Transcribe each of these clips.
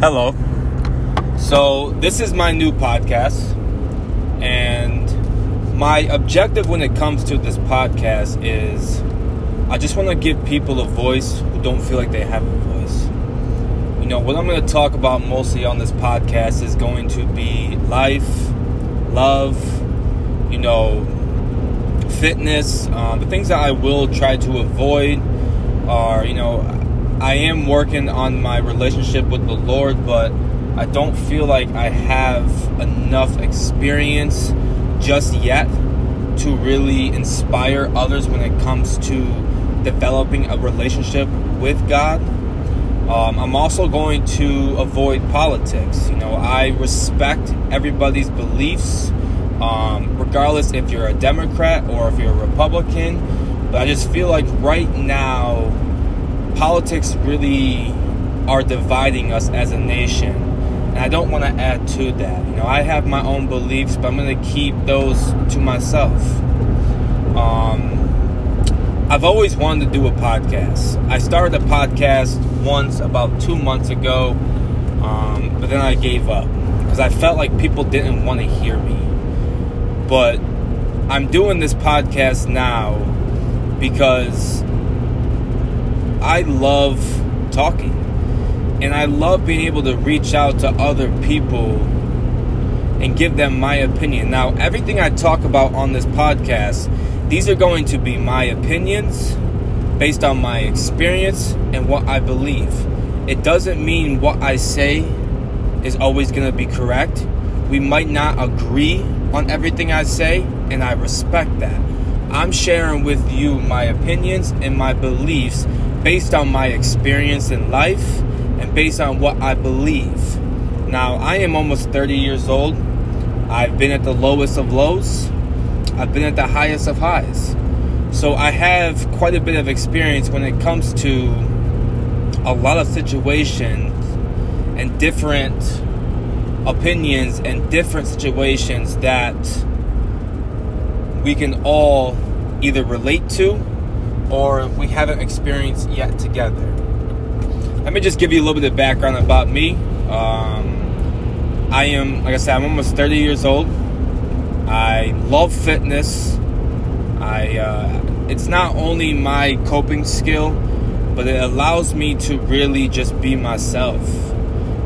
Hello. So, this is my new podcast, and my objective when it comes to this podcast is I just want to give people a voice who don't feel like they have a voice. You know, what I'm going to talk about mostly on this podcast is going to be life, love, you know, fitness. Uh, the things that I will try to avoid are, you know, I am working on my relationship with the Lord, but I don't feel like I have enough experience just yet to really inspire others when it comes to developing a relationship with God. Um, I'm also going to avoid politics. You know, I respect everybody's beliefs, um, regardless if you're a Democrat or if you're a Republican. But I just feel like right now, politics really are dividing us as a nation. And I don't want to add to that. You know, I have my own beliefs, but I'm going to keep those to myself. Um, I've always wanted to do a podcast. I started a podcast once about two months ago, um, but then I gave up because I felt like people didn't want to hear me. But I'm doing this podcast now because I love talking. And I love being able to reach out to other people and give them my opinion. Now, everything I talk about on this podcast, these are going to be my opinions based on my experience and what I believe. It doesn't mean what I say is always going to be correct. We might not agree on everything I say, and I respect that. I'm sharing with you my opinions and my beliefs based on my experience in life and based on what I believe. Now, I am almost 30 years old. I've been at the lowest of lows, I've been at the highest of highs. So, I have quite a bit of experience when it comes to a lot of situations and different opinions and different situations that we can all either relate to or we haven't experienced yet together. Let me just give you a little bit of background about me. Um, I am, like I said, I'm almost 30 years old. I love fitness. I, uh, it's not only my coping skill, but it allows me to really just be myself.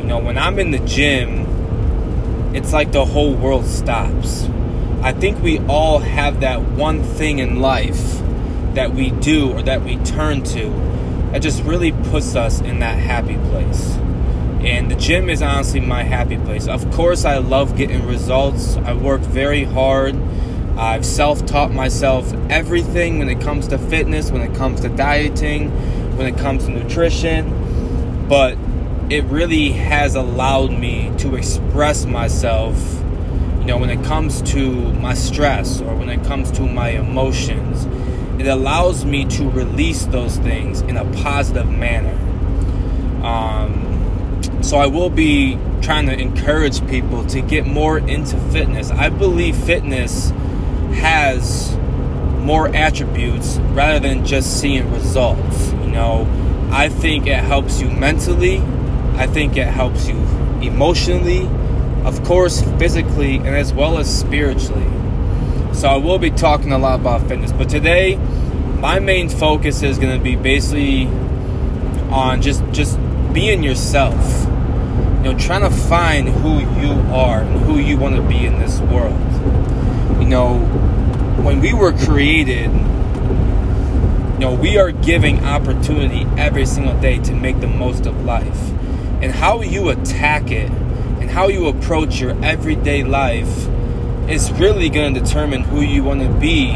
You know, when I'm in the gym, it's like the whole world stops. I think we all have that one thing in life that we do or that we turn to that just really puts us in that happy place. And the gym is honestly my happy place. Of course, I love getting results. I work very hard. I've self taught myself everything when it comes to fitness, when it comes to dieting, when it comes to nutrition. But it really has allowed me to express myself, you know, when it comes to my stress or when it comes to my emotions it allows me to release those things in a positive manner. Um, so I will be trying to encourage people to get more into fitness. I believe fitness has more attributes rather than just seeing results. You know, I think it helps you mentally, I think it helps you emotionally, of course, physically, and as well as spiritually. So I will be talking a lot about fitness, but today my main focus is going to be basically on just just being yourself. You know, trying to find who you are and who you want to be in this world. You know, when we were created, you know, we are giving opportunity every single day to make the most of life. And how you attack it and how you approach your everyday life is really going to determine who you want to be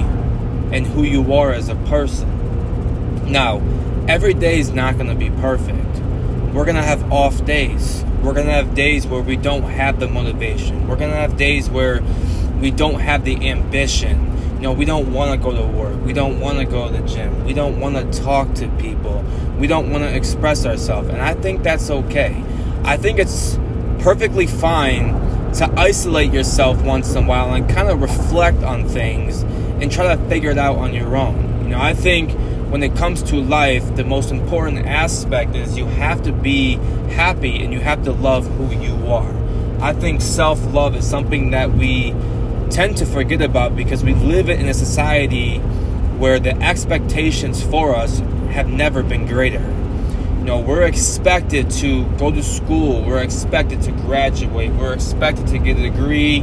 and who you are as a person. Now, every day is not going to be perfect. We're going to have off days. We're going to have days where we don't have the motivation. We're going to have days where we don't have the ambition. You know, we don't want to go to work. We don't want to go to the gym. We don't want to talk to people. We don't want to express ourselves. And I think that's okay. I think it's perfectly fine to isolate yourself once in a while and kind of reflect on things and try to figure it out on your own. You know, I think when it comes to life, the most important aspect is you have to be happy and you have to love who you are. I think self love is something that we tend to forget about because we live in a society where the expectations for us have never been greater. Know, we're expected to go to school, we're expected to graduate, we're expected to get a degree,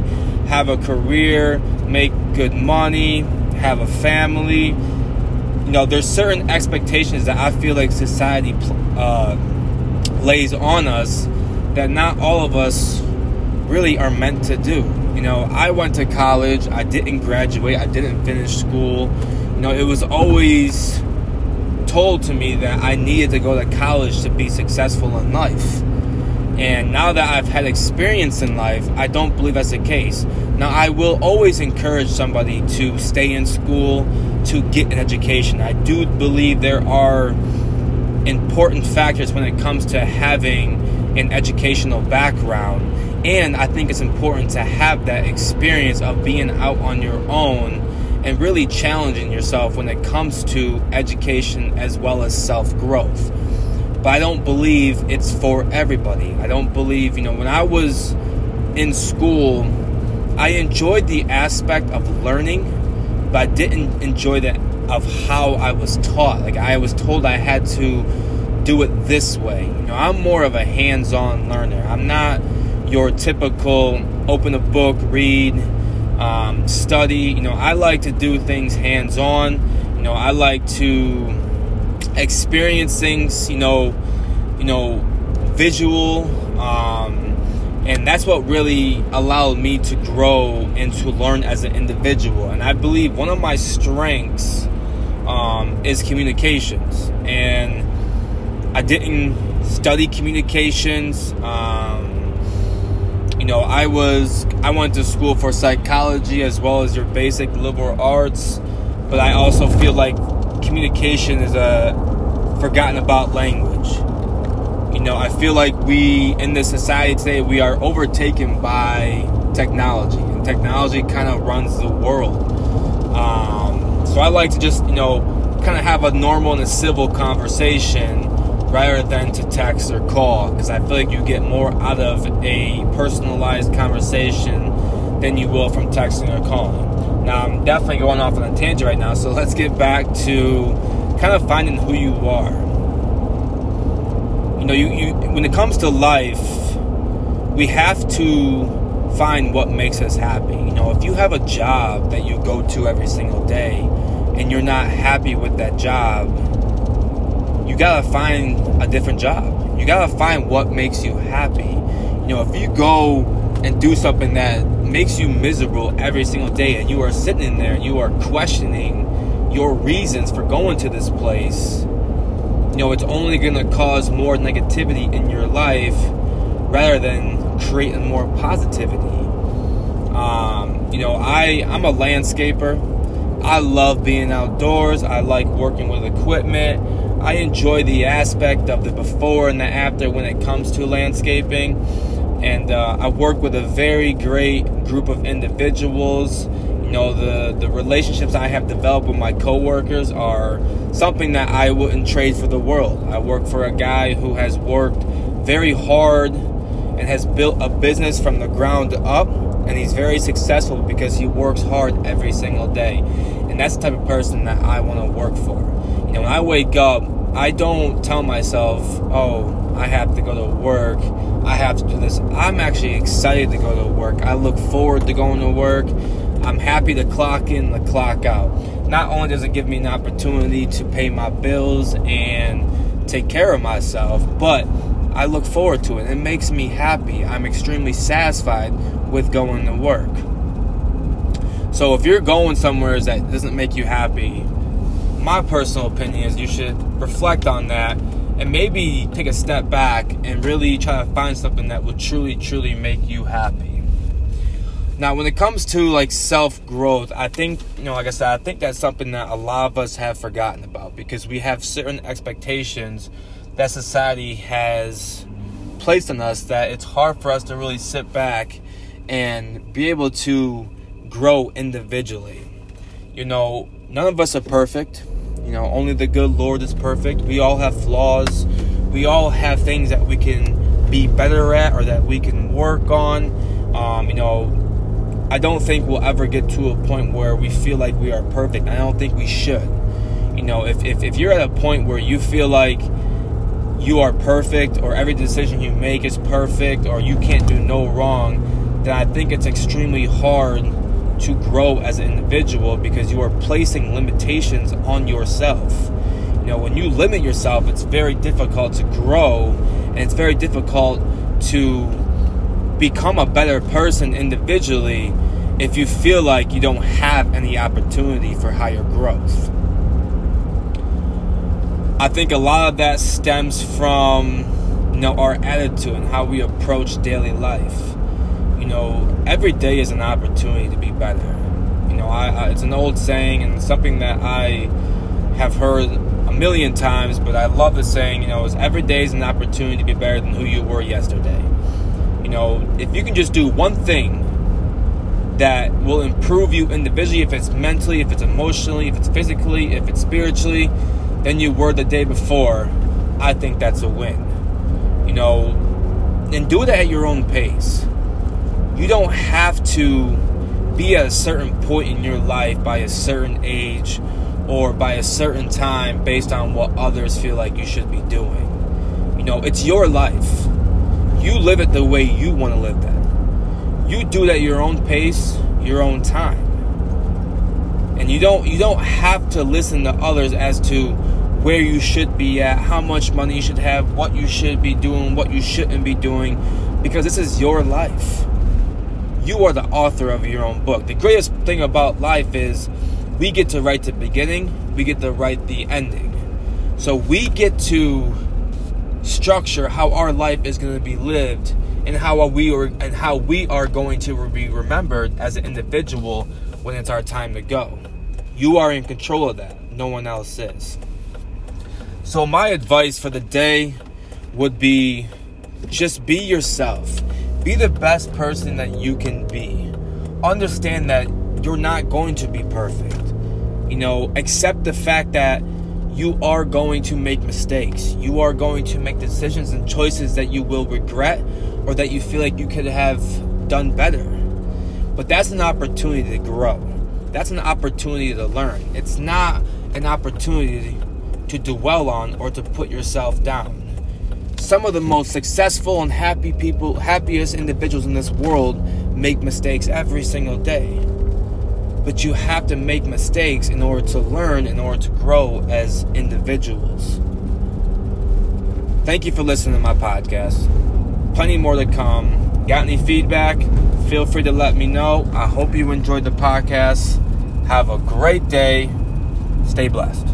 have a career, make good money, have a family. You know, there's certain expectations that I feel like society uh, lays on us that not all of us really are meant to do. You know, I went to college, I didn't graduate, I didn't finish school. You know, it was always told to me that I needed to go to college to be successful in life. And now that I've had experience in life, I don't believe that's the case. Now, I will always encourage somebody to stay in school, to get an education. I do believe there are important factors when it comes to having an educational background and I think it's important to have that experience of being out on your own and really challenging yourself when it comes to education as well as self growth. But I don't believe it's for everybody. I don't believe, you know, when I was in school, I enjoyed the aspect of learning, but I didn't enjoy that of how I was taught. Like I was told I had to do it this way. You know, I'm more of a hands-on learner. I'm not your typical open a book, read, um, study. You know, I like to do things hands on. You know, I like to experience things. You know, you know, visual, um, and that's what really allowed me to grow and to learn as an individual. And I believe one of my strengths um, is communications, and I didn't study communications. Um, you know, I was I went to school for psychology as well as your basic liberal arts, but I also feel like communication is a forgotten about language. You know, I feel like we in this society today we are overtaken by technology, and technology kind of runs the world. Um, so I like to just you know kind of have a normal and a civil conversation rather than to text or call because I feel like you get more out of a personalized conversation than you will from texting or calling. Now, I'm definitely going off on a tangent right now, so let's get back to kind of finding who you are. You know, you, you when it comes to life, we have to find what makes us happy. You know, if you have a job that you go to every single day and you're not happy with that job, you gotta find a different job. You gotta find what makes you happy. You know, if you go and do something that makes you miserable every single day and you are sitting in there and you are questioning your reasons for going to this place, you know, it's only gonna cause more negativity in your life rather than creating more positivity. Um, you know, I I'm a landscaper. I love being outdoors. I like working with equipment. I enjoy the aspect of the before and the after when it comes to landscaping. And uh, I work with a very great group of individuals. You know, the, the relationships I have developed with my coworkers are something that I wouldn't trade for the world. I work for a guy who has worked very hard and has built a business from the ground up and he's very successful because he works hard every single day. And that's the type of person that I want to work for. Know, when I wake up, I don't tell myself, oh, I have to go to work. I have to do this. I'm actually excited to go to work. I look forward to going to work. I'm happy to clock in, the clock out. Not only does it give me an opportunity to pay my bills and take care of myself, but I look forward to it. It makes me happy. I'm extremely satisfied with going to work. So if you're going somewhere that doesn't make you happy, my personal opinion is you should reflect on that and maybe take a step back and really try to find something that will truly, truly make you happy. Now, when it comes to like self growth, I think, you know, like I said, I think that's something that a lot of us have forgotten about because we have certain expectations that society has placed on us that it's hard for us to really sit back and be able to grow individually. You know, none of us are perfect You know, only the good Lord is perfect. We all have flaws. We all have things that we can be better at or that we can work on. Um, you know, I don't think we'll ever get to a point where we feel like we are perfect. I don't think we should. You know, if, if, if you're at a point where you feel like you are perfect or every decision you make is perfect or you can't do no wrong, then I think it's extremely hard to grow as an individual because you are placing limitations on yourself. You know, when you limit yourself, it's very difficult to grow and it's very difficult to become a better person individually if you feel like you don't have any opportunity for higher growth. I think a lot of that stems from you know our attitude and how we approach daily life. You know, every day is an opportunity to be better. You know, I, I, it's an old saying and something that I have heard a million times, but I love the saying. You know, is every day is an opportunity to be better than who you were yesterday. You know, if you can just do one thing that will improve you individually, if it's mentally, if it's emotionally, if it's physically, if it's spiritually than you were the day before, I think that's a win. You know, and do it at your own pace. You don't have to be at a certain point in your life by a certain age or by a certain time based on what others feel like you should be doing. You know, it's your life. You live it the way you want to live that. You do it at your own pace, your own time. And you don't you don't have to listen to others as to where you should be at, how much money you should have, what you should be doing, what you shouldn't be doing, because this is your life. You are the author of your own book. The greatest thing about life is we get to write the beginning, we get to write the ending. So we get to structure how our life is going to be lived and how we are and how we are going to be remembered as an individual when it's our time to go. You are in control of that. No one else is. So, my advice for the day would be just be yourself. Be the best person that you can be. Understand that you're not going to be perfect. You know, accept the fact that you are going to make mistakes. You are going to make decisions and choices that you will regret or that you feel like you could have done better. But that's an opportunity to grow. That's an opportunity to learn. It's not an opportunity to dwell on or to put yourself down. Some of the most successful and happy people, happiest individuals in this world make mistakes every single day. But you have to make mistakes in order to learn, in order to grow as individuals. Thank you for listening to my podcast. Plenty more to come. Got any feedback? Feel free to let me know. I hope you enjoyed the podcast. Have a great day. Stay blessed.